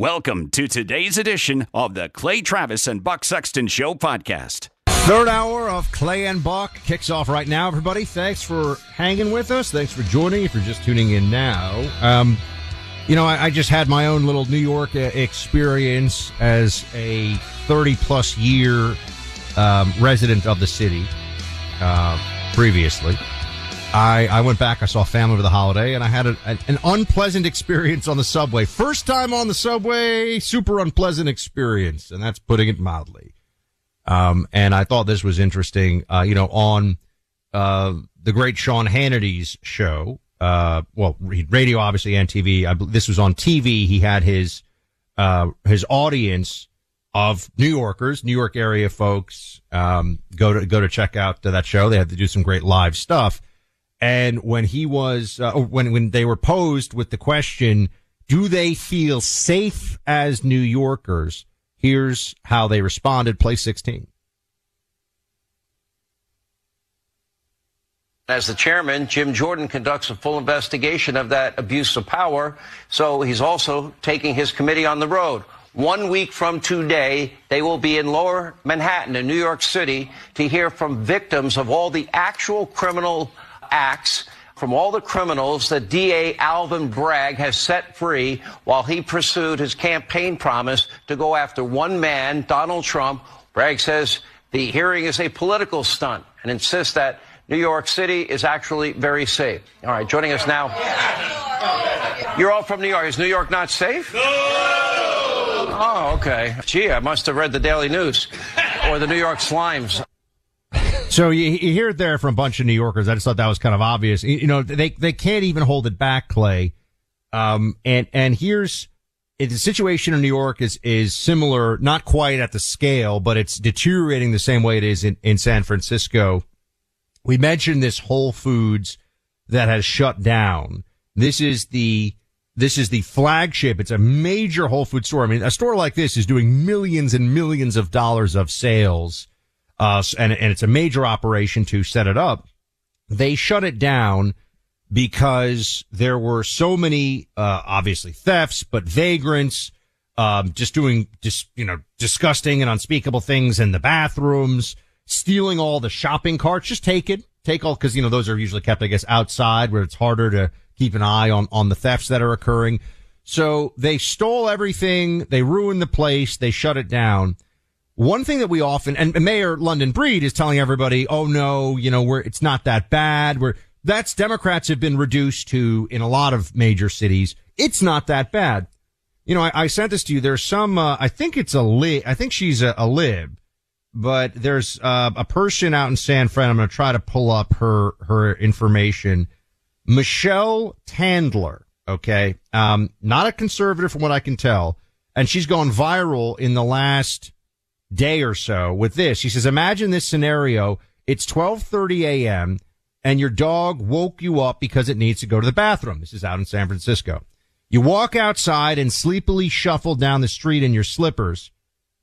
Welcome to today's edition of the Clay Travis and Buck Sexton Show podcast. Third hour of Clay and Buck kicks off right now, everybody. Thanks for hanging with us. Thanks for joining. If you're just tuning in now, um, you know, I, I, just had my own little New York uh, experience as a 30 plus year um, resident of the city uh, previously. I, I went back. I saw family over the holiday, and I had a, an unpleasant experience on the subway. First time on the subway, super unpleasant experience, and that's putting it mildly. Um, and I thought this was interesting. Uh, you know, on uh, the great Sean Hannity's show, uh, well, radio obviously and TV. I, this was on TV. He had his uh, his audience of New Yorkers, New York area folks, um, go to go to check out that show. They had to do some great live stuff. And when he was, uh, when, when they were posed with the question, do they feel safe as New Yorkers? Here's how they responded. Play 16. As the chairman, Jim Jordan conducts a full investigation of that abuse of power. So he's also taking his committee on the road. One week from today, they will be in lower Manhattan in New York City to hear from victims of all the actual criminal acts from all the criminals that DA Alvin Bragg has set free while he pursued his campaign promise to go after one man, Donald Trump. Bragg says the hearing is a political stunt and insists that New York City is actually very safe. All right, joining us now. You're all from New York. Is New York not safe? No! Oh, okay. Gee, I must have read the Daily News or the New York Slimes. So you, you, hear it there from a bunch of New Yorkers. I just thought that was kind of obvious. You, know, they they can't even hold it back, Clay. Um, and and here's the situation in New York is is similar, not quite at the scale, but it's deteriorating the same way it is in in San Francisco. We mentioned this Whole Foods that has shut down. This is the this is the flagship. It's a major Whole Food store. I mean, a store like this is doing millions and millions of dollars of sales uh, and, and it's a major operation to set it up. They shut it down because there were so many, uh, obviously thefts, but vagrants, um, just doing just, you know, disgusting and unspeakable things in the bathrooms, stealing all the shopping carts. Just take it, take all, cause, you know, those are usually kept, I guess, outside where it's harder to keep an eye on, on the thefts that are occurring. So they stole everything. They ruined the place. They shut it down. One thing that we often, and Mayor London Breed is telling everybody, oh no, you know, we're, it's not that bad. We're, that's Democrats have been reduced to in a lot of major cities. It's not that bad. You know, I, I sent this to you. There's some, uh, I think it's a lib, I think she's a, a lib, but there's, uh, a person out in San Fran. I'm going to try to pull up her, her information. Michelle Tandler. Okay. Um, not a conservative from what I can tell. And she's gone viral in the last, day or so with this. He says, imagine this scenario. It's 1230 a.m. and your dog woke you up because it needs to go to the bathroom. This is out in San Francisco. You walk outside and sleepily shuffle down the street in your slippers.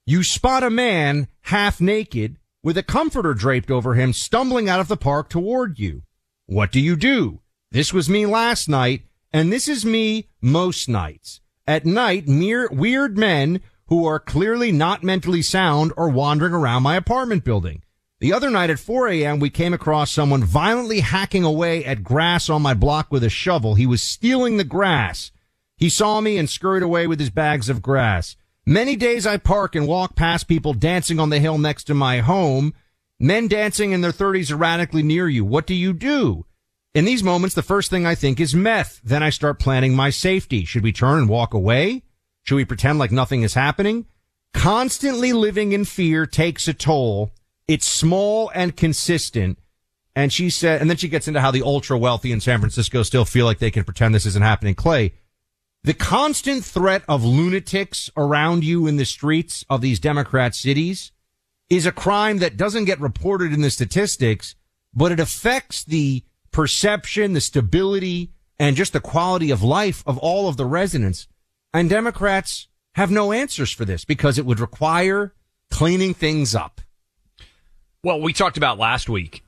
You spot a man half naked with a comforter draped over him stumbling out of the park toward you. What do you do? This was me last night, and this is me most nights. At night, mere weird men who are clearly not mentally sound or wandering around my apartment building. The other night at 4 a.m., we came across someone violently hacking away at grass on my block with a shovel. He was stealing the grass. He saw me and scurried away with his bags of grass. Many days I park and walk past people dancing on the hill next to my home. Men dancing in their 30s erratically near you. What do you do? In these moments, the first thing I think is meth. Then I start planning my safety. Should we turn and walk away? Should we pretend like nothing is happening? Constantly living in fear takes a toll. It's small and consistent. And she said, and then she gets into how the ultra wealthy in San Francisco still feel like they can pretend this isn't happening. Clay, the constant threat of lunatics around you in the streets of these Democrat cities is a crime that doesn't get reported in the statistics, but it affects the perception, the stability, and just the quality of life of all of the residents. And Democrats have no answers for this because it would require cleaning things up. Well, we talked about last week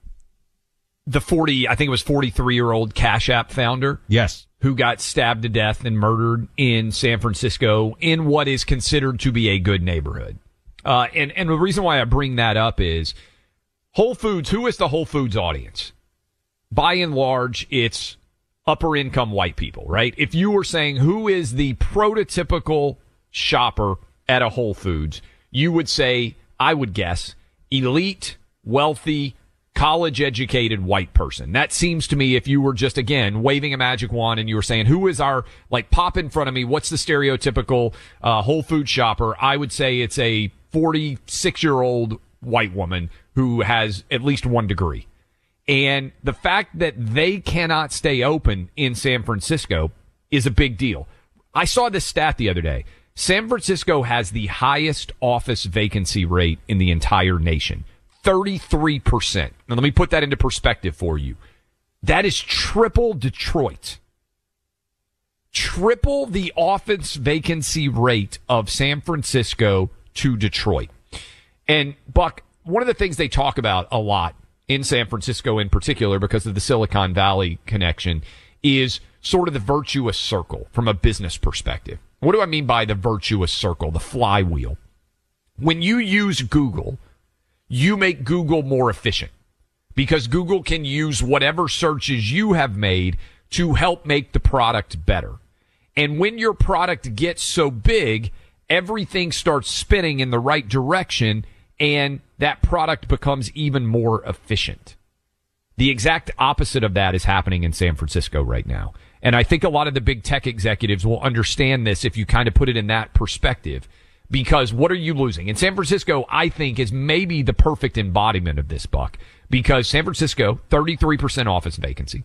the 40, I think it was 43 year old Cash App founder. Yes. Who got stabbed to death and murdered in San Francisco in what is considered to be a good neighborhood. Uh, and, and the reason why I bring that up is Whole Foods, who is the Whole Foods audience? By and large, it's upper income white people, right? If you were saying who is the prototypical shopper at a Whole Foods, you would say, I would guess, elite, wealthy, college educated white person. That seems to me if you were just again waving a magic wand and you were saying who is our like pop in front of me, what's the stereotypical uh, Whole Food shopper? I would say it's a 46 year old white woman who has at least one degree. And the fact that they cannot stay open in San Francisco is a big deal. I saw this stat the other day. San Francisco has the highest office vacancy rate in the entire nation. 33%. Now let me put that into perspective for you. That is triple Detroit. Triple the office vacancy rate of San Francisco to Detroit. And Buck, one of the things they talk about a lot in San Francisco in particular because of the Silicon Valley connection is sort of the virtuous circle from a business perspective. What do I mean by the virtuous circle, the flywheel? When you use Google, you make Google more efficient because Google can use whatever searches you have made to help make the product better. And when your product gets so big, everything starts spinning in the right direction and that product becomes even more efficient. The exact opposite of that is happening in San Francisco right now. And I think a lot of the big tech executives will understand this if you kind of put it in that perspective. Because what are you losing? In San Francisco, I think is maybe the perfect embodiment of this buck. Because San Francisco, 33% office vacancy.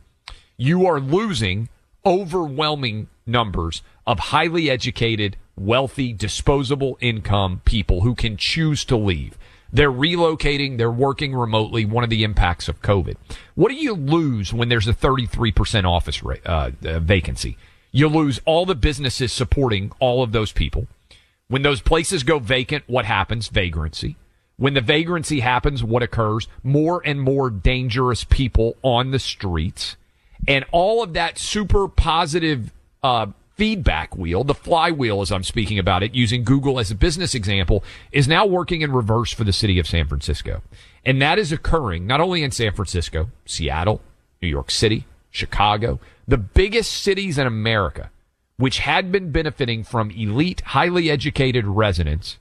You are losing overwhelming numbers of highly educated, wealthy, disposable income people who can choose to leave. They're relocating. They're working remotely. One of the impacts of COVID. What do you lose when there's a 33% office rate, uh, uh, vacancy? You lose all the businesses supporting all of those people. When those places go vacant, what happens? Vagrancy. When the vagrancy happens, what occurs? More and more dangerous people on the streets. And all of that super positive, uh, feedback wheel, the flywheel as I'm speaking about it, using Google as a business example, is now working in reverse for the city of San Francisco. And that is occurring not only in San Francisco, Seattle, New York City, Chicago, the biggest cities in America, which had been benefiting from elite, highly educated residents.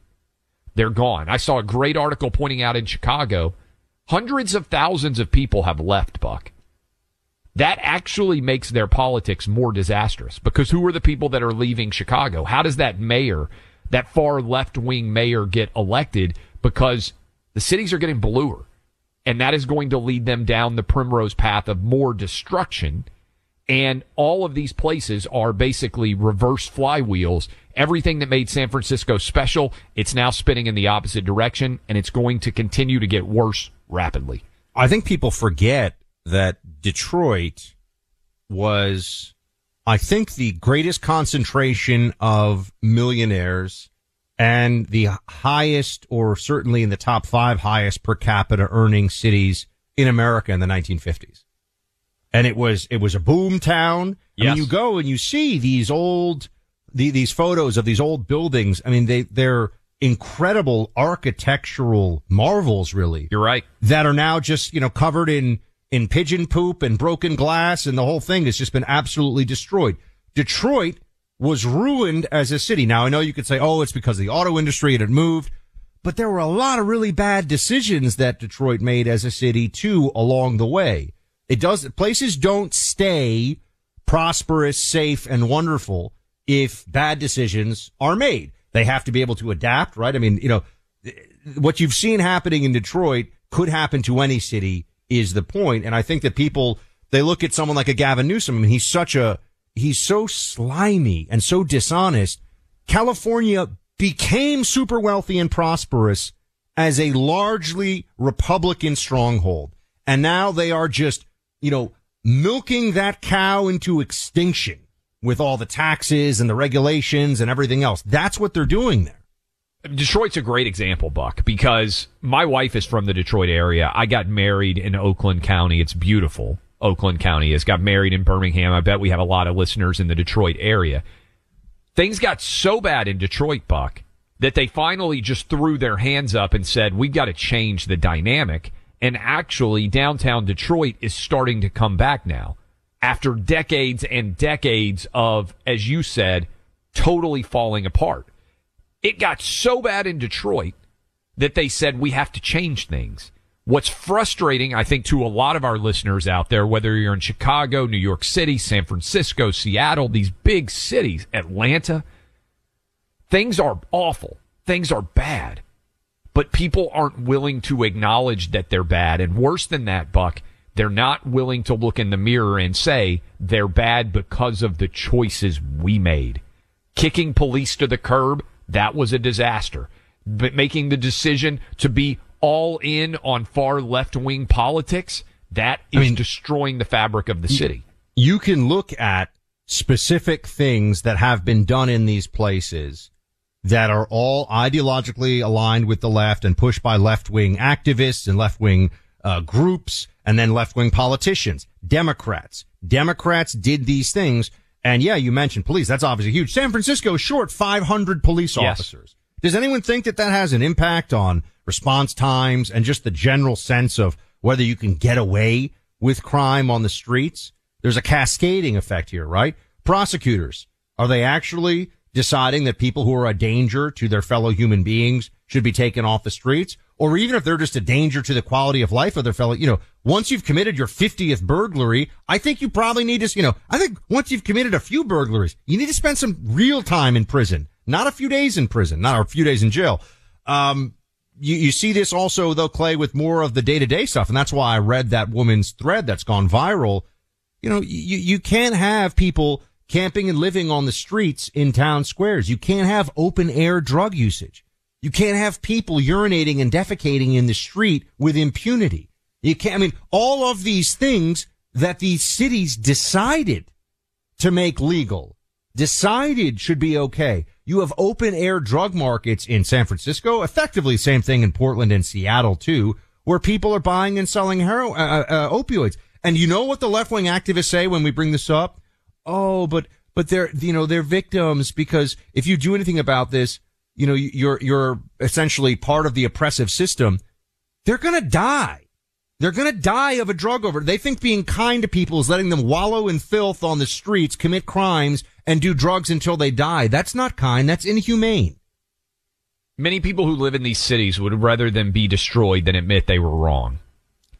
They're gone. I saw a great article pointing out in Chicago, hundreds of thousands of people have left, Buck that actually makes their politics more disastrous because who are the people that are leaving Chicago? How does that mayor, that far left wing mayor get elected? Because the cities are getting bluer and that is going to lead them down the primrose path of more destruction. And all of these places are basically reverse flywheels. Everything that made San Francisco special, it's now spinning in the opposite direction and it's going to continue to get worse rapidly. I think people forget that Detroit was I think the greatest concentration of millionaires and the highest, or certainly in the top five highest per capita earning cities in America in the 1950s. And it was, it was a boom town. I Yes. mean, you go and you see these old, the, these photos of these old buildings. I mean, they, they're incredible architectural marvels, really. You're right. That are now just, you know, covered in, in pigeon poop and broken glass and the whole thing has just been absolutely destroyed. Detroit was ruined as a city. Now I know you could say, oh, it's because the auto industry had moved, but there were a lot of really bad decisions that Detroit made as a city too along the way. It does, places don't stay prosperous, safe, and wonderful if bad decisions are made. They have to be able to adapt, right? I mean, you know, what you've seen happening in Detroit could happen to any city is the point. And I think that people, they look at someone like a Gavin Newsom. and he's such a, he's so slimy and so dishonest. California became super wealthy and prosperous as a largely Republican stronghold. And now they are just, you know, milking that cow into extinction with all the taxes and the regulations and everything else. That's what they're doing there. Detroit's a great example, Buck, because my wife is from the Detroit area. I got married in Oakland County. It's beautiful. Oakland County is. Got married in Birmingham. I bet we have a lot of listeners in the Detroit area. Things got so bad in Detroit, Buck, that they finally just threw their hands up and said, we've got to change the dynamic. And actually, downtown Detroit is starting to come back now after decades and decades of, as you said, totally falling apart. It got so bad in Detroit that they said we have to change things. What's frustrating, I think, to a lot of our listeners out there, whether you're in Chicago, New York City, San Francisco, Seattle, these big cities, Atlanta, things are awful. Things are bad. But people aren't willing to acknowledge that they're bad. And worse than that, Buck, they're not willing to look in the mirror and say they're bad because of the choices we made. Kicking police to the curb, that was a disaster. But making the decision to be all in on far left wing politics, that is destroying the fabric of the city. You can look at specific things that have been done in these places that are all ideologically aligned with the left and pushed by left wing activists and left wing uh, groups and then left wing politicians, Democrats. Democrats did these things. And yeah, you mentioned police. That's obviously huge. San Francisco is short 500 police Yes. officers. Does anyone think that that has an impact on response times and just the general sense of whether you can get away with crime on the streets? There's a cascading effect here, right? Prosecutors, are they actually deciding that people who are a danger to their fellow human beings should be taken off the streets? Or even if they're just a danger to the quality of life of their fellow, you know, once you've committed your 50th burglary, I think you probably need to, you know, I think once you've committed a few burglaries, you need to spend some real time in prison, not a few days in prison, not a few days in jail. Um, you, you see this also though, Clay, with more of the day to day stuff. And that's why I read that woman's thread that's gone viral. You know, you, you can't have people camping and living on the streets in town squares. You can't have open air drug usage. You can't have people urinating and defecating in the street with impunity. You can't, I mean, all of these things that these cities decided to make legal, decided should be okay. You have open air drug markets in San Francisco, effectively same thing in Portland and Seattle too, where people are buying and selling hero, uh, uh, opioids. And you know what the left wing activists say when we bring this up? Oh, but, but they're, you know, they're victims because if you do anything about this, you know, you're, you're essentially part of the oppressive system. They're going to die. They're going to die of a drug over. They think being kind to people is letting them wallow in filth on the streets, commit crimes, and do drugs until they die. That's not kind. That's inhumane. Many people who live in these cities would rather them be destroyed than admit they were wrong.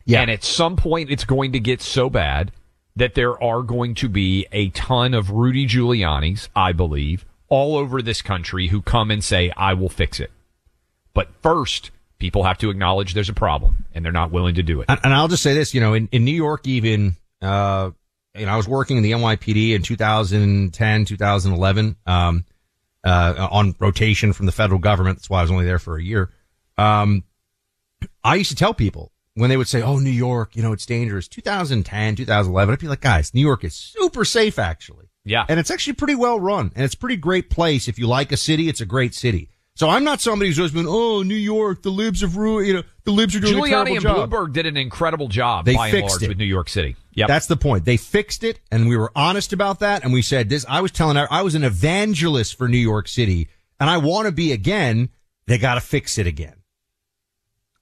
Yeah. And at some point, it's going to get so bad that there are going to be a ton of Rudy Giuliani's, I believe, all over this country who come and say, I will fix it. But first, people have to acknowledge there's a problem and they're not willing to do it. And, and I'll just say this, you know, in, in New York, even, uh, you know, I was working in the NYPD in 2010, 2011, um, uh, on rotation from the federal government. That's why I was only there for a year. Um, I used to tell people when they would say, Oh, New York, you know, it's dangerous. 2010, 2011. I'd be like, guys, New York is super safe, actually. Yeah. And it's actually pretty well run and it's a pretty great place. If you like a city, it's a great city. So I'm not somebody who's always been, oh, New York, the libs have ruined, you know, the libs are doing a Giuliani terrible and job. Bloomberg did an incredible job They by and fixed large it. with New York City. Yep. That's the point. They fixed it and we were honest about that. And we said this, I was telling her, I was an evangelist for New York City and I want to be again. They got to fix it again.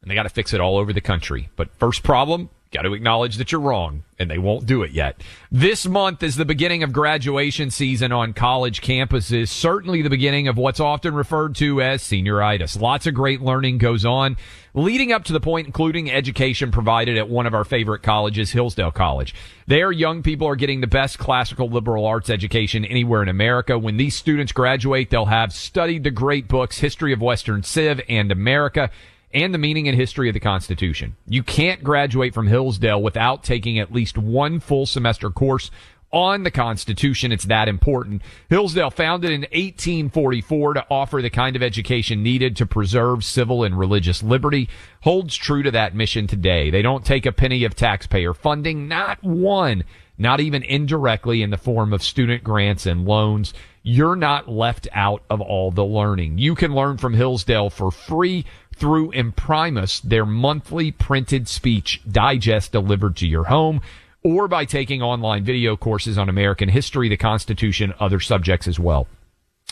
and they got to fix it all over the country. But first problem, got to acknowledge that you're wrong, and they won't do it yet. This month is the beginning of graduation season on college campuses, certainly the beginning of what's often referred to as senioritis. Lots of great learning goes on leading up to the point, including education provided at one of our favorite colleges, Hillsdale College. There, young people are getting the best classical liberal arts education anywhere in America. When these students graduate, they'll have studied the great books, History of Western Civ and America, and the meaning and history of the Constitution. You can't graduate from Hillsdale without taking at least one full semester course on the Constitution. It's that important. Hillsdale founded in 1844 to offer the kind of education needed to preserve civil and religious liberty holds true to that mission today. They don't take a penny of taxpayer funding, not one, not even indirectly in the form of student grants and loans. You're not left out of all the learning. You can learn from Hillsdale for free through Imprimis, their monthly printed speech digest delivered to your home, or by taking online video courses on American history, the Constitution, other subjects as well.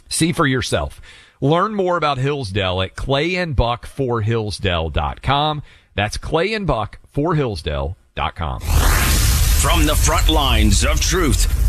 See for yourself. Learn more about Hillsdale at clayandbuck4hillsdale.com. That's clayandbuck4hillsdale.com. From the front lines of truth,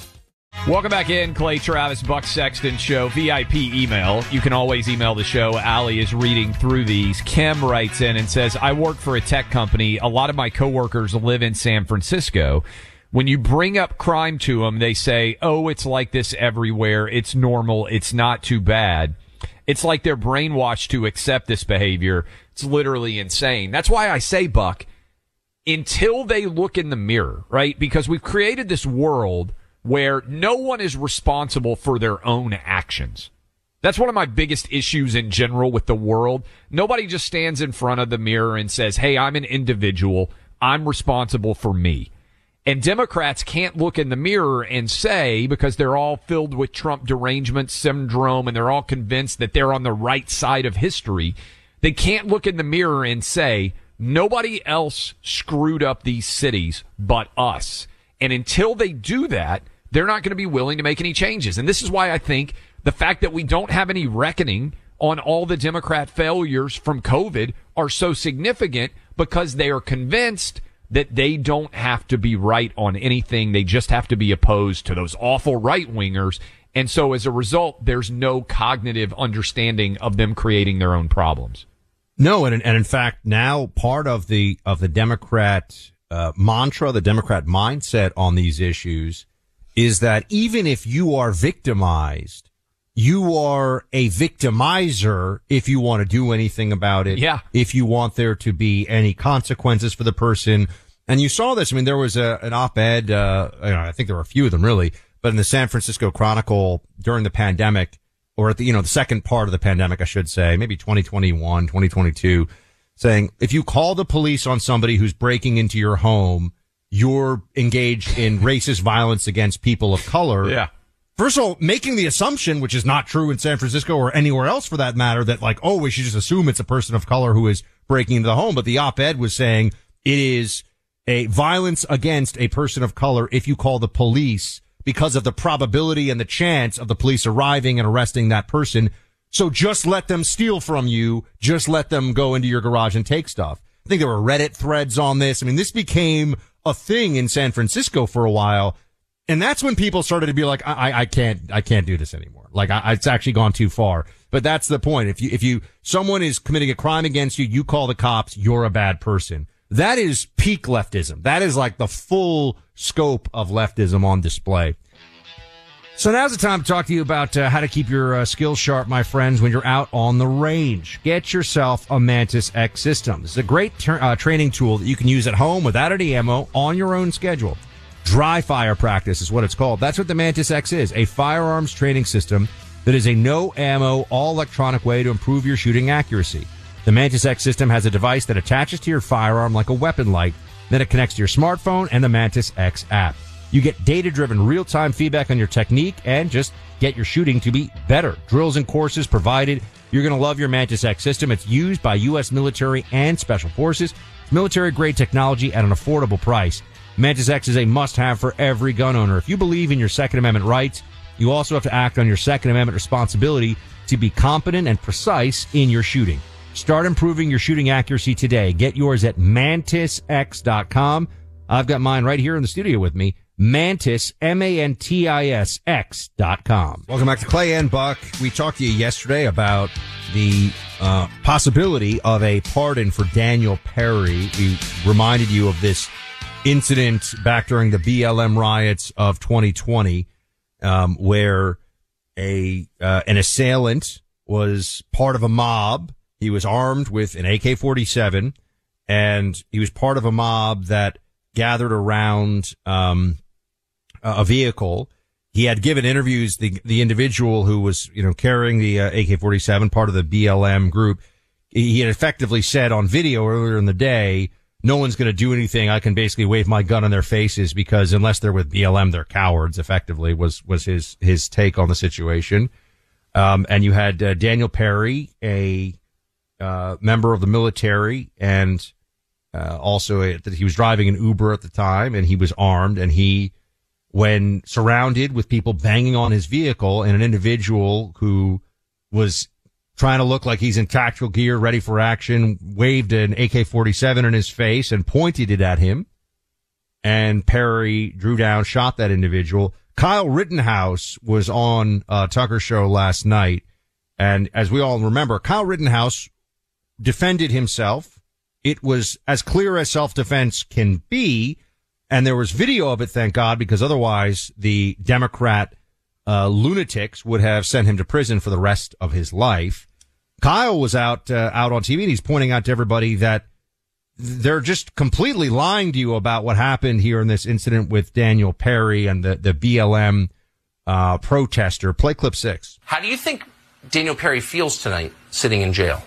Welcome back in, Clay Travis, Buck Sexton Show, VIP email. You can always email the show. Allie is reading through these. Kim writes in and says, I work for a tech company. A lot of my coworkers live in San Francisco. When you bring up crime to them, they say, oh, it's like this everywhere. It's normal. It's not too bad. It's like they're brainwashed to accept this behavior. It's literally insane. That's why I say, Buck, until they look in the mirror, right? Because we've created this world where no one is responsible for their own actions. That's one of my biggest issues in general with the world. Nobody just stands in front of the mirror and says, Hey, I'm an individual. I'm responsible for me. And Democrats can't look in the mirror and say, because they're all filled with Trump derangement syndrome and they're all convinced that they're on the right side of history, they can't look in the mirror and say, nobody else screwed up these cities but us. And until they do that, they're not going to be willing to make any changes. And this is why I think the fact that we don't have any reckoning on all the Democrat failures from COVID are so significant because they are convinced that they don't have to be right on anything. They just have to be opposed to those awful right wingers. And so as a result, there's no cognitive understanding of them creating their own problems. No, and and in fact, now part of the of the Democrat uh, mantra, the Democrat mindset on these issues is that even if you are victimized, you are a victimizer if you want to do anything about it. Yeah. If you want there to be any consequences for the person. And you saw this. I mean, there was a, an op-ed, uh, you know, I think there were a few of them really, but in the San Francisco Chronicle during the pandemic or at the, you know, the second part of the pandemic, I should say, maybe 2021, 2022, saying if you call the police on somebody who's breaking into your home, you're engaged in racist violence against people of color. Yeah. First of all, making the assumption, which is not true in San Francisco or anywhere else for that matter, that like, oh, we should just assume it's a person of color who is breaking into the home. But the op-ed was saying it is a violence against a person of color if you call the police because of the probability and the chance of the police arriving and arresting that person. So just let them steal from you. Just let them go into your garage and take stuff. I think there were Reddit threads on this. I mean, this became a thing in San Francisco for a while. And that's when people started to be like, I, I can't, I can't do this anymore. Like, I, it's actually gone too far. But that's the point. If you, if you, someone is committing a crime against you, you call the cops, you're a bad person. That is peak leftism. That is like the full scope of leftism on display. So now's the time to talk to you about uh, how to keep your uh, skills sharp, my friends, when you're out on the range. Get yourself a Mantis X system. This is a great ter- uh, training tool that you can use at home without any ammo on your own schedule. Dry fire practice is what it's called. That's what the Mantis X is, a firearms training system that is a no ammo, all electronic way to improve your shooting accuracy. The Mantis X system has a device that attaches to your firearm like a weapon light. Then it connects to your smartphone and the Mantis X app. You get data driven real time feedback on your technique and just get your shooting to be better. Drills and courses provided. You're going to love your Mantis X system. It's used by U.S. military and special forces. Military grade technology at an affordable price. Mantis X is a must have for every gun owner. If you believe in your Second Amendment rights, you also have to act on your Second Amendment responsibility to be competent and precise in your shooting. Start improving your shooting accuracy today. Get yours at mantisx.com. I've got mine right here in the studio with me. Mantis, M-A-N-T-I-S, X dot com. Welcome back to Clay and Buck. We talked to you yesterday about the uh, possibility of a pardon for Daniel Perry. We reminded you of this incident back during the BLM riots of 2020, um, where a uh, an assailant was part of a mob. He was armed with an AK-47, and he was part of a mob that gathered around um, a vehicle. He had given interviews. The the individual who was you know carrying the uh, AK-47, part of the BLM group, he had effectively said on video earlier in the day, "No one's going to do anything. I can basically wave my gun in their faces because unless they're with BLM, they're cowards." Effectively, was was his his take on the situation. Um, and you had uh, Daniel Perry, a uh, member of the military, and uh, also a, he was driving an Uber at the time, and he was armed, and he, when surrounded with people banging on his vehicle, and an individual who was trying to look like he's in tactical gear, ready for action, waved an AK-47 in his face and pointed it at him, and Perry drew down, shot that individual. Kyle Rittenhouse was on uh, Tucker show last night. And as we all remember, Kyle Rittenhouse defended himself. It was as clear as self-defense can be. And there was video of it, thank God, because otherwise the Democrat uh, lunatics would have sent him to prison for the rest of his life. Kyle was out uh, out on TV and he's pointing out to everybody that they're just completely lying to you about what happened here in this incident with Daniel Perry and the the BLM uh, protester. Play clip six. How do you think Daniel Perry feels tonight sitting in jail?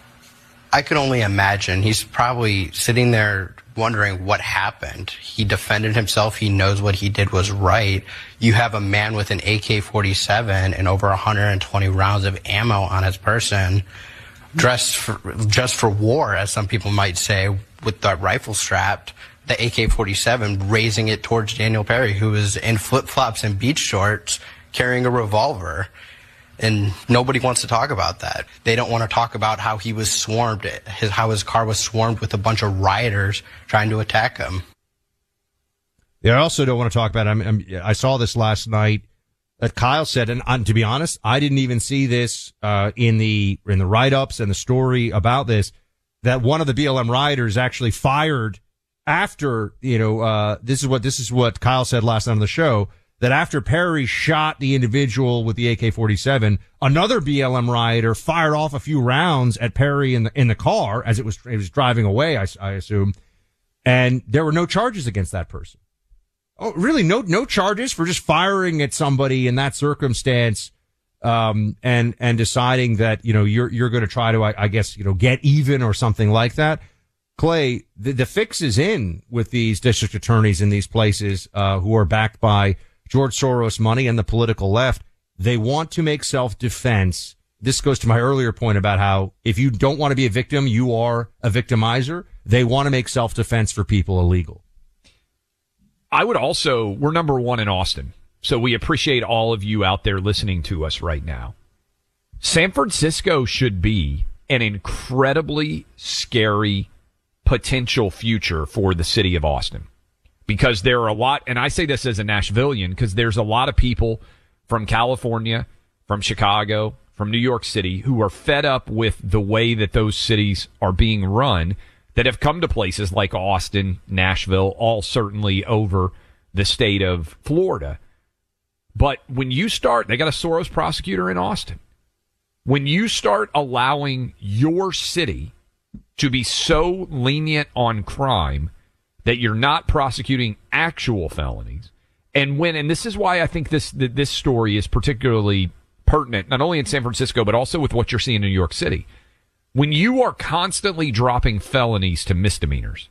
I could only imagine. He's probably sitting there wondering what happened. He defended himself. He knows what he did was right. You have a man with an AK-47 and over 120 rounds of ammo on his person, dressed for, just for war, as some people might say, with the rifle strapped, the AK-47, raising it towards Daniel Perry, who is in flip-flops and beach shorts, carrying a revolver. And nobody wants to talk about that. They don't want to talk about how he was swarmed, his, how his car was swarmed with a bunch of rioters trying to attack him. Yeah, I also don't want to talk about. I'm, I'm, i saw this last night that Kyle said, and uh, to be honest, I didn't even see this uh, in the in the write ups and the story about this. That one of the BLM rioters actually fired after you know. Uh, this is what this is what Kyle said last night on the show. That after Perry shot the individual with the AK-47, another BLM rioter fired off a few rounds at Perry in the in the car as it was it was driving away. I, I assume, and there were no charges against that person. Oh, really? No, no charges for just firing at somebody in that circumstance, um, and and deciding that you know you're you're going to try to, I, I, guess, you know, get even or something like that. Clay, the, the fix is in with these district attorneys in these places uh, who are backed by George Soros money and the political left. They want to make self defense. This goes to my earlier point about how if you don't want to be a victim, you are a victimizer. They want to make self defense for people illegal. I would also, we're number one in Austin. So we appreciate all of you out there listening to us right now. San Francisco should be an incredibly scary potential future for the city of Austin because there are a lot, and I say this as a Nashvilleian because there's a lot of people from California, from Chicago, from New York City who are fed up with the way that those cities are being run that have come to places like Austin, Nashville, all certainly over the state of Florida. But when you start, they got a Soros prosecutor in Austin. When you start allowing your city to be so lenient on crime that you're not prosecuting actual felonies, and when, and this is why I think this this story is particularly pertinent, not only in San Francisco but also with what you're seeing in New York City when you are constantly dropping felonies to misdemeanors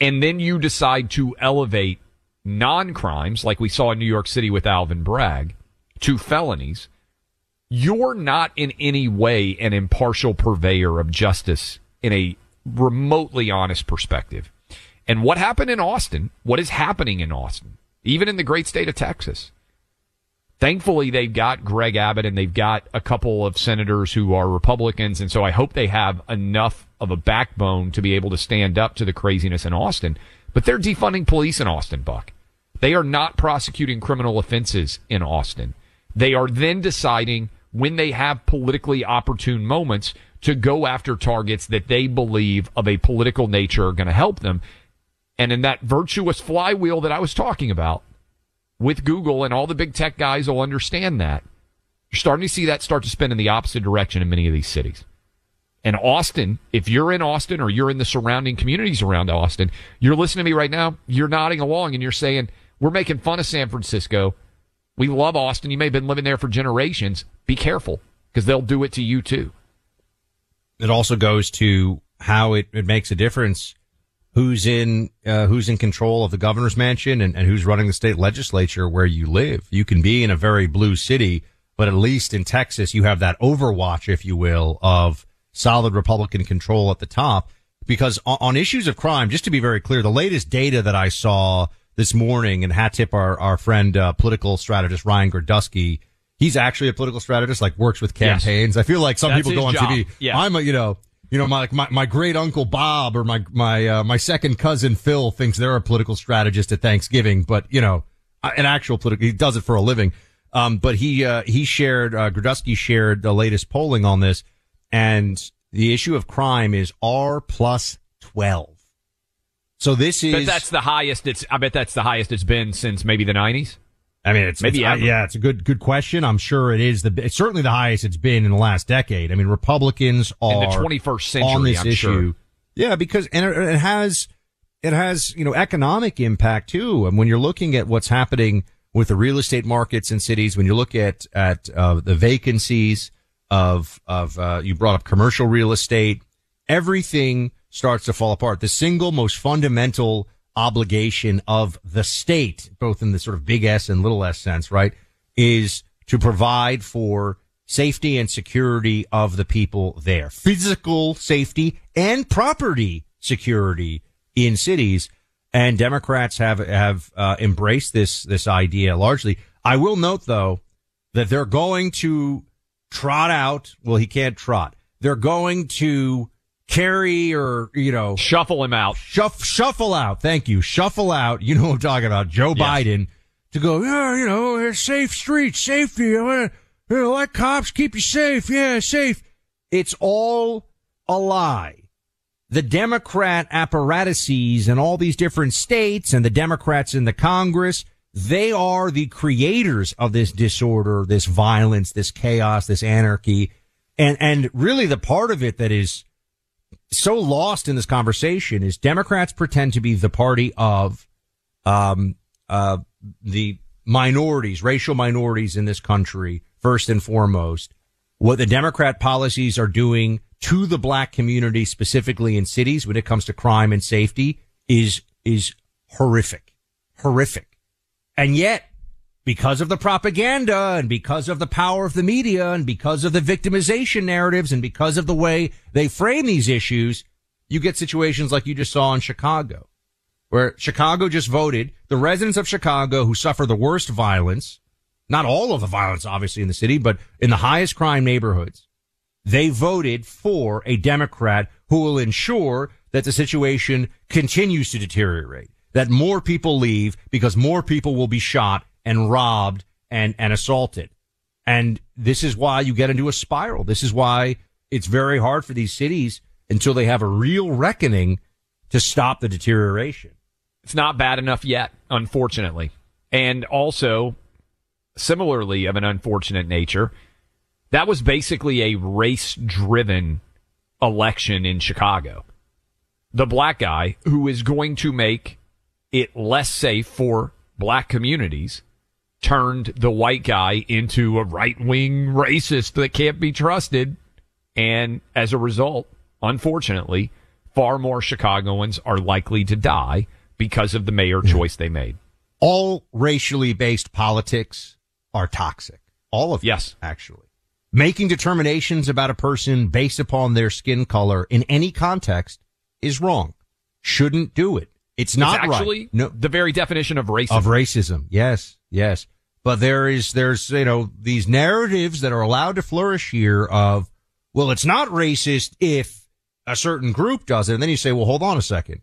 and then you decide to elevate non-crimes like we saw in New York City with Alvin Bragg to felonies, you're not in any way an impartial purveyor of justice in a remotely honest perspective. And what happened in Austin, what is happening in Austin, even in the great state of Texas, Thankfully, they've got Greg Abbott and they've got a couple of senators who are Republicans. And so I hope they have enough of a backbone to be able to stand up to the craziness in Austin. But they're defunding police in Austin, Buck. They are not prosecuting criminal offenses in Austin. They are then deciding when they have politically opportune moments to go after targets that they believe of a political nature are going to help them. And in that virtuous flywheel that I was talking about, with Google and all the big tech guys will understand that. You're starting to see that start to spin in the opposite direction in many of these cities. And Austin, if you're in Austin or you're in the surrounding communities around Austin, you're listening to me right now, you're nodding along and you're saying, we're making fun of San Francisco. We love Austin. You may have been living there for generations. Be careful because they'll do it to you too. It also goes to how it, it makes a difference who's in uh, who's in control of the governor's mansion and, and who's running the state legislature where you live. You can be in a very blue city, but at least in Texas, you have that overwatch, if you will, of solid Republican control at the top. Because on, on issues of crime, just to be very clear, the latest data that I saw this morning and hat tip our, our friend, uh, political strategist Ryan Girdusky, he's actually a political strategist, like works with campaigns. Yes. I feel like some That's people go on job. TV. Yeah. I'm a, you know, you know, my, my, my great uncle Bob or my, my, uh, my second cousin Phil thinks they're a political strategist at Thanksgiving, but you know, an actual political, he does it for a living. Um, but he, uh, he shared, uh, shared the latest polling on this and the issue of crime is R plus 12. So this is. But that's the highest it's, I bet that's the highest it's been since maybe the 90s. I mean, it's maybe it's, yeah, it's a good good question. I'm sure it is the it's certainly the highest it's been in the last decade. I mean, Republicans are in the 21st century on this I'm issue. Sure. Yeah, because and it, it has it has you know economic impact too. And when you're looking at what's happening with the real estate markets in cities, when you look at at uh, the vacancies of of uh, you brought up commercial real estate, everything starts to fall apart. The single most fundamental obligation of the state, both in the sort of big S and little s sense, right, is to provide for safety and security of the people there. Physical safety and property security in cities. And Democrats have, have, uh, embraced this, this idea largely. I will note though that they're going to trot out. Well, he can't trot. They're going to carry or, you know, shuffle him out. Shuff, shuffle out. Thank you. Shuffle out. You know what I'm talking about. Joe Yes. Biden to go, yeah, you know, uh, safe streets, safety. Uh, you know, let cops keep you safe. Yeah, safe. It's all a lie. The Democrat apparatuses in all these different states and the Democrats in the Congress, they are the creators of this disorder, this violence, this chaos, this anarchy. And, and really the part of it that is so lost in this conversation is Democrats pretend to be the party of, um, uh, the minorities, racial minorities in this country, first and foremost. What the Democrat policies are doing to the black community, specifically in cities when it comes to crime and safety is, is horrific, horrific. And yet, because of the propaganda and because of the power of the media and because of the victimization narratives and because of the way they frame these issues, you get situations like you just saw in Chicago, where Chicago just voted the residents of Chicago who suffer the worst violence, not all of the violence, obviously, in the city, but in the highest crime neighborhoods. They voted for a Democrat who will ensure that the situation continues to deteriorate, that more people leave because more people will be shot and robbed and, and assaulted. And this is why you get into a spiral. This is why it's very hard for these cities until they have a real reckoning to stop the deterioration. It's not bad enough yet, unfortunately. And also, similarly of an unfortunate nature, that was basically a race driven election in Chicago. The black guy who is going to make it less safe for black communities turned the white guy into a right wing racist that can't be trusted. And as a result, unfortunately, far more Chicagoans are likely to die because of the mayor choice they made. All racially based politics are toxic. All of them, yes, actually. Making determinations about a person based upon their skin color in any context is wrong. Shouldn't do it. It's not It's actually right. No, the very definition of racism. of racism. Yes, yes. But there is, there's, you know, these narratives that are allowed to flourish here of, well, it's not racist if a certain group does it. And then you say, well, hold on a second.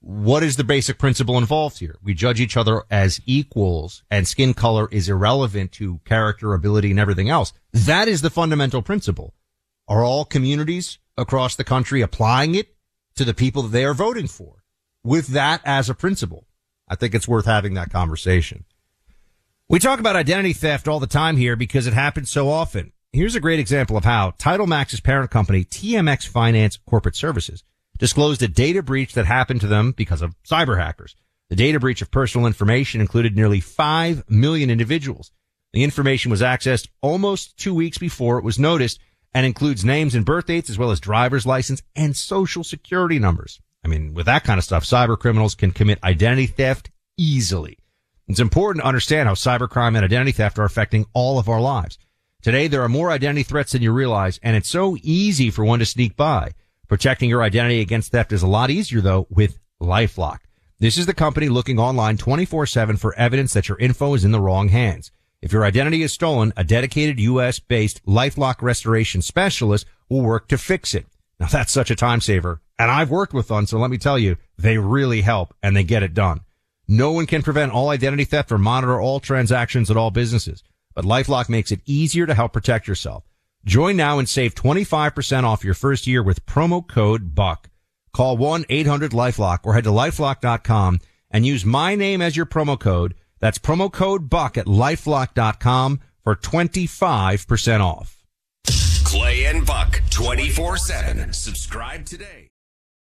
What is the basic principle involved here? We judge each other as equals and skin color is irrelevant to character, ability, and everything else. That is the fundamental principle. Are all communities across the country applying it to the people that they are voting for with that as a principle? I think it's worth having that conversation. We talk about identity theft all the time here because it happens so often. Here's a great example of how TitleMax's parent company, TMX Finance Corporate Services, disclosed a data breach that happened to them because of cyber hackers. The data breach of personal information included nearly 5 million individuals. The information was accessed almost two weeks before it was noticed and includes names and birth dates as well as driver's license and social security numbers. I mean, with that kind of stuff, cyber criminals can commit identity theft easily. It's important to understand how cybercrime and identity theft are affecting all of our lives. Today, there are more identity threats than you realize, and it's so easy for one to sneak by. Protecting your identity against theft is a lot easier, though, with LifeLock. This is the company looking online 24-7 for evidence that your info is in the wrong hands. If your identity is stolen, a dedicated U.S.-based LifeLock restoration specialist will work to fix it. Now, that's such a time saver, and I've worked with one, so let me tell you, they really help, and they get it done. No one can prevent all identity theft or monitor all transactions at all businesses, but LifeLock makes it easier to help protect yourself. Join now and save 25% off your first year with promo code BUCK. Call 1-800-LifeLock or head to lifelock.com and use my name as your promo code. That's promo code BUCK at lifelock.com for 25% off. Clay and Buck 24 7. Subscribe today.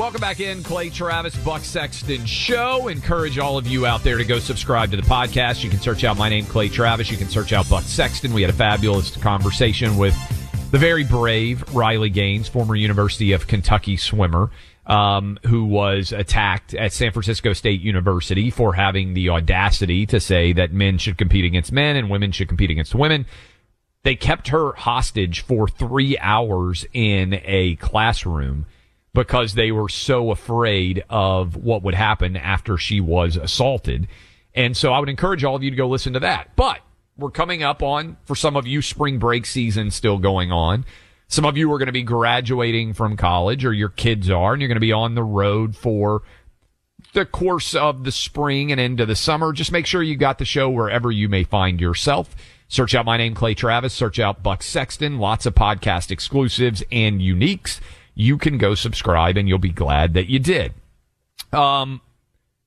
Welcome back in, Clay Travis, Buck Sexton Show. Encourage all of you out there to go subscribe to the podcast. You can search out my name, Clay Travis. You can search out Buck Sexton. We had a fabulous conversation with the very brave Riley Gaines, former University of Kentucky swimmer, um, who was attacked at San Francisco State University for having the audacity to say that men should compete against men and women should compete against women. They kept her hostage for three hours in a classroom because they were so afraid of what would happen after she was assaulted. And so I would encourage all of you to go listen to that. But we're coming up on, for some of you, spring break season still going on. Some of you are going to be graduating from college or your kids are, and you're going to be on the road for the course of the spring and into the summer. Just make sure you got the show wherever you may find yourself. Search out my name, Clay Travis. Search out Buck Sexton. Lots of podcast exclusives and uniques you can go subscribe and you'll be glad that you did. Um,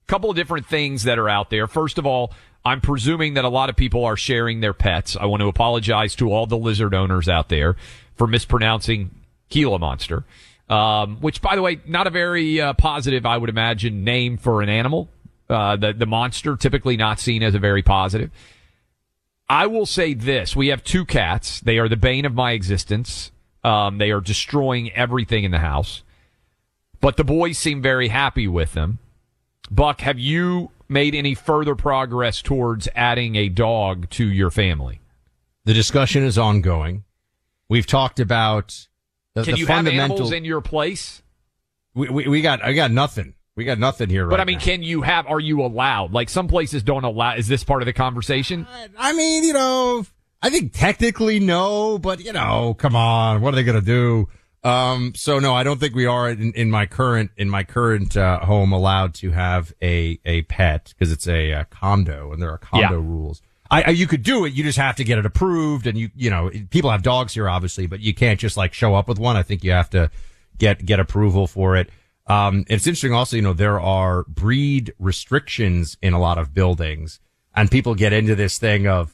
couple of different things that are out there. First of all, I'm presuming that a lot of people are sharing their pets. I want to apologize to all the lizard owners out there for mispronouncing Gila monster. Um, which by the way, not a very uh, positive, I would imagine, name for an animal. Uh, the, the monster typically not seen as a very positive. I will say this. We have two cats. They are the bane of my existence. Um, they are destroying everything in the house. But the boys seem very happy with them. Buck, have you made any further progress towards adding a dog to your family? The discussion is ongoing. We've talked about the, Can the you have animals in your place? we, we, we got I got nothing. We got nothing here. But right I mean, now. can you have? Are you allowed? Like some places don't allow. Is this part of the conversation? I mean, you know, I think technically no, but you know, come on, what are they going to do? Um, so no, I don't think we are in, in my current in my current uh, home allowed to have a a pet because it's a, uh condo and there are condo Yeah. rules. I, I you could do it, you just have to get it approved, and you you know people have dogs here obviously, but you can't just like show up with one. I think you have to get get approval for it. Um, it's interesting also, you know, there are breed restrictions in a lot of buildings, and people get into this thing of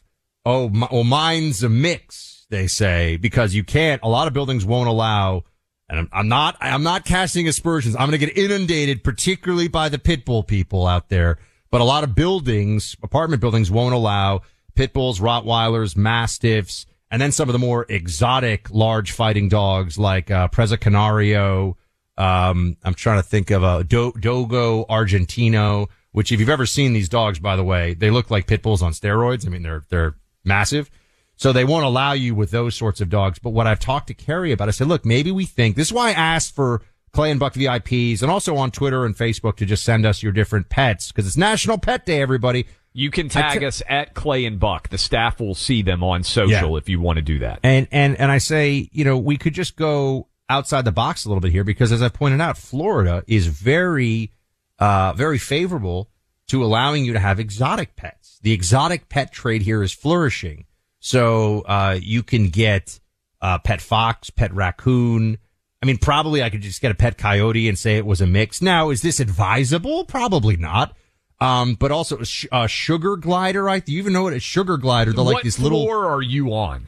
oh, my, well, mine's a mix, they say, because you can't, a lot of buildings won't allow, and I'm, I'm not, I'm not casting aspersions. I'm going to get inundated, particularly by the pit bull people out there. But a lot of buildings, apartment buildings won't allow pit bulls, Rottweilers, Mastiffs, and then some of the more exotic large fighting dogs like, uh, Presa Canario. Um, I'm trying to think of a Do- Dogo Argentino, which if you've ever seen these dogs, by the way, they look like pit bulls on steroids. I mean, they're, they're massive. So they won't allow you with those sorts of dogs. But what I've talked to Carrie about, I said, look, maybe we think this is why I asked for Clay and Buck VIPs and also on Twitter and Facebook to just send us your different pets because it's National Pet Day, everybody. You can tag t- us at Clay and Buck. The staff will see them on social Yeah. if you want to do that. And, and, and I say, you know, we could just go outside the box a little bit here because as I pointed out, Florida is very, uh, very favorable to allowing you to have exotic pets. The exotic pet trade here is flourishing. So, uh, you can get, uh, pet fox, pet raccoon. I mean, probably I could just get a pet coyote and say it was a mix. Now, is this advisable? Probably not. Um, but also a sh- a sugar glider. Right? Do you even know what a sugar glider? They're like what these floor little. are you on?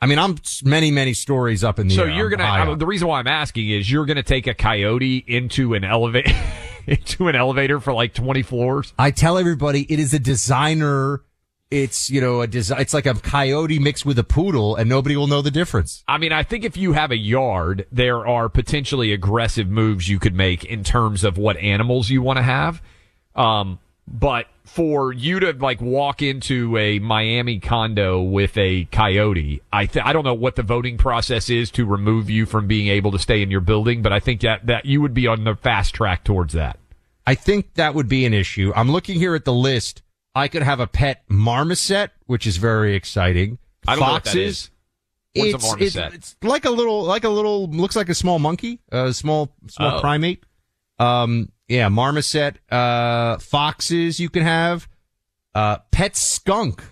I mean, I'm many many stories up in the So air. you're I'm gonna. The reason why I'm asking is you're gonna take a coyote into an elevator into an elevator for like 20 floors. I tell everybody it is a designer. It's you know a design. It's like a coyote mixed with a poodle, and nobody will know the difference. I mean, I think if you have a yard, there are potentially aggressive moves you could make in terms of what animals you want to have. Um, but for you to like walk into a Miami condo with a coyote, I th- I don't know what the voting process is to remove you from being able to stay in your building, but I think that that you would be on the fast track towards that. I think that would be an issue. I'm looking here at the list. I could have a pet marmoset, which is very exciting. I don't know what that is. What's a it's, marmoset? It's, it's like a little, like a little, looks like a small monkey, a small, small Oh. primate. Um, yeah, marmoset, uh, foxes you can have, uh, pet skunk.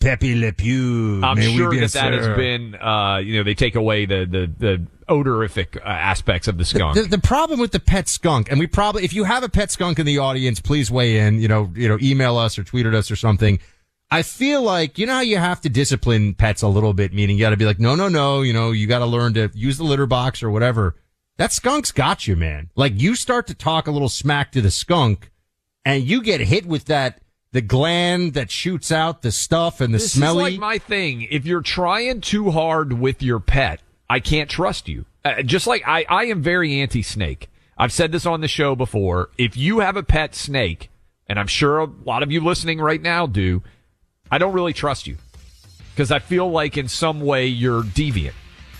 Pepe Le Pew. I'm may sure that that has been, uh, you know, they take away the the, the odorific uh, aspects of the skunk. The, the problem with the pet skunk, and we probably, if you have a pet skunk in the audience, please weigh in. You know, you know, email us or tweet at us or something. I feel like you know how you have to discipline pets a little bit, meaning you got to be like, no, no, no. You know, you got to learn to use the litter box or whatever. That skunk's got you, man. Like you start to talk a little smack to the skunk, and you get hit with that the gland that shoots out the stuff and the this smelly. is like my thing. If you're trying too hard with your pet, I can't trust you. Uh, just like I, I am very anti-snake. I've said this on the show before. If you have a pet snake, and I'm sure a lot of you listening right now do, I don't really trust you because I feel like in some way you're deviant.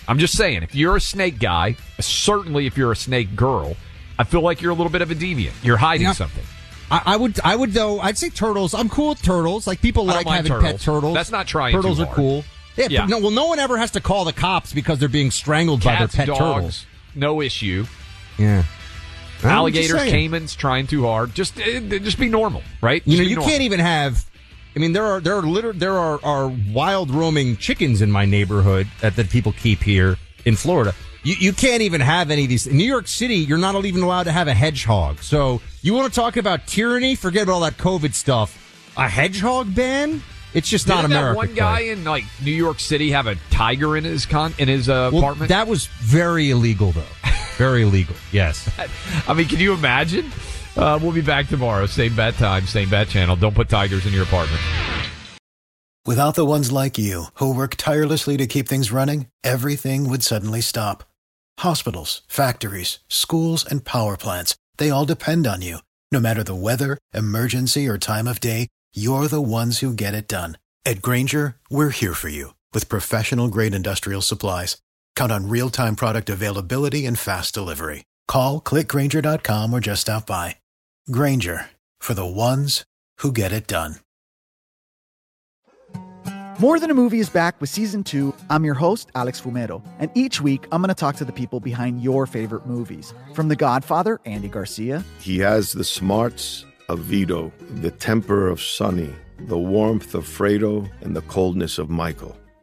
I'm just saying, if you're a snake guy, certainly if you're a snake girl, I feel like you're a little bit of a deviant. You're hiding Yeah. something. I, I would, I would though. I'd say turtles. I'm cool with turtles. Like people like having pet turtles. turtles. That's not trying Turtles are cool. Yeah, Yeah. But no, well, no one ever has to call the cops because they're being strangled by their pet dogs, turtles. no issue. Yeah. Alligators, caimans, trying too hard. Just, uh, just be normal, right? You know, you normal. can't even have. I mean, there are there are liter- there are, are wild roaming chickens in my neighborhood that, that people keep here in Florida. You you can't even have any of these. In New York City, you're not even allowed to have a hedgehog. So you want to talk about tyranny? Forget about all that COVID stuff. A hedgehog ban? It's just not Didn't that America. one guy in like New York City have a tiger in his con in his uh, Well, apartment? That was very illegal, though. Very illegal. Yes. I mean, can you imagine? Uh, we'll be back tomorrow. Same bad time, same bad channel. Don't put tigers in your apartment. Without the ones like you, who work tirelessly to keep things running, everything would suddenly stop. Hospitals, factories, schools, and power plants, they all depend on you. No matter the weather, emergency, or time of day, you're the ones who get it done. At Grainger, we're here for you with professional grade industrial supplies. Count on real time product availability and fast delivery. Call clickgranger.com or just stop by. Grainger for the ones who get it done. More Than a Movie is back with season two. I'm your host, Alex Fumero, and each week I'm going to talk to the people behind your favorite movies. From The Godfather, Andy Garcia, He has the smarts of Vito, the temper of Sonny, the warmth of Fredo, and the coldness of Michael.